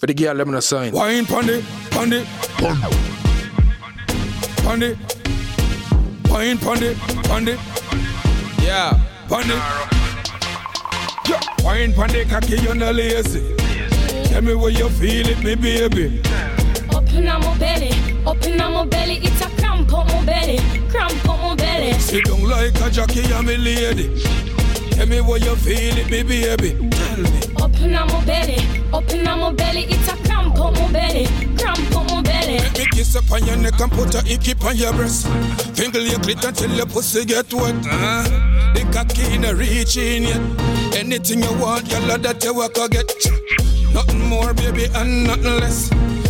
For the girl, let me sign. Wine pon pon pon Wine pon pon Yeah. Pon Yeah. Wine pon cocky, you no lazy. Tell me where you feel it, me baby. Open up my belly, open up my belly, it's a cramp on my belly, cramp on my belly. Sit down like a jockey, I'm a lady. Tell me where you feel it, me baby. Tell me. Open up my belly, open up my belly, it's a cramp on my belly, cramp on my belly. Let me kiss up on your neck and put a icky on your breast. Finger your clit until your pussy get wet. Uh, the cocky in a reaching yet. Anything you want, your love that you work or get. Nothing more, baby, and nothing less.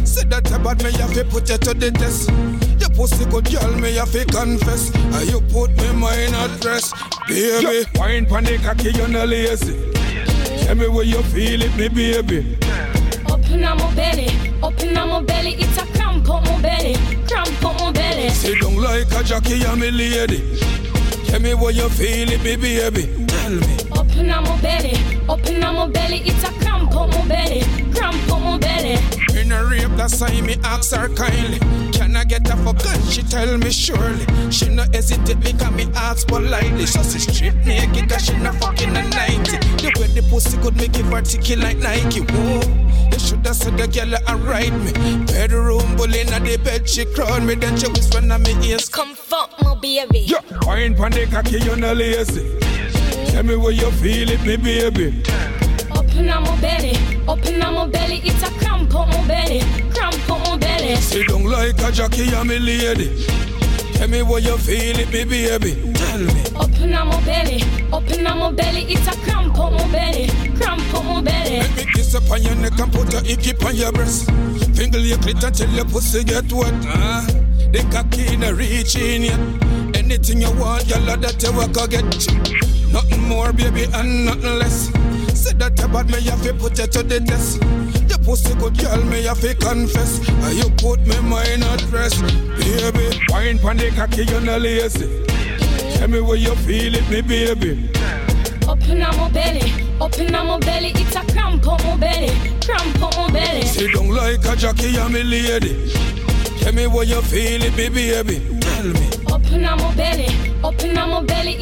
Say that about me, you have to put you to the test. Your pussy good girl, me have to confess. And you put me mind at rest, baby. Wine pon the cocky, you no lazy. Tell me where you feel it, me baby. Open up my belly, open up my belly, it's a cramp on my belly, cramp on my belly. Sit down like a jockey, I'm a lady. Tell me where you feel it, me baby. Tell me. Open up my belly, open up my belly, it's a cramp a rape, that's why me ask her kindly. Can I get a fuck? And she tell me surely. She no hesitate because me ask politely. So she strip naked cause she no fucking a 90. The way the pussy could make it vertical like Nike. Whoa. You shoulda said the girl and ride me. Bedroom bully in the bed, she crowd me. Then she whisper in my ears. Come fuck my baby. Yeah, wine pon the cocky, you no lazy. Tell me where you feel it, me baby. Open up my belly, open up my belly, it's a cramp on my belly, Sit down like a jockey, I'm a lady. Tell me where you feel it, me baby. Tell me. Open up my belly, open up my belly, it's a cramp on my belly, cramp on my belly. Let me kiss up on your neck and put a icky on your breast. Finger your clit until your pussy get wet. Uh, the cocky in a reaching yet. Anything you want, your love that you work or get. Nothing more, baby, and nothing less. Say that about me, you have to put it to the test. Pussy good girl, me have to confess. And you put me mind at rest. Baby, wine pon the cocky, you no lazy. Tell me where you feel it, me baby. Open up my belly, open up my belly, it's a cramp on my belly, cramp on my belly. Sit down like a jockey, I'm a lady. Tell me where you feel it, me baby. Tell me. Open up my belly, open up my belly,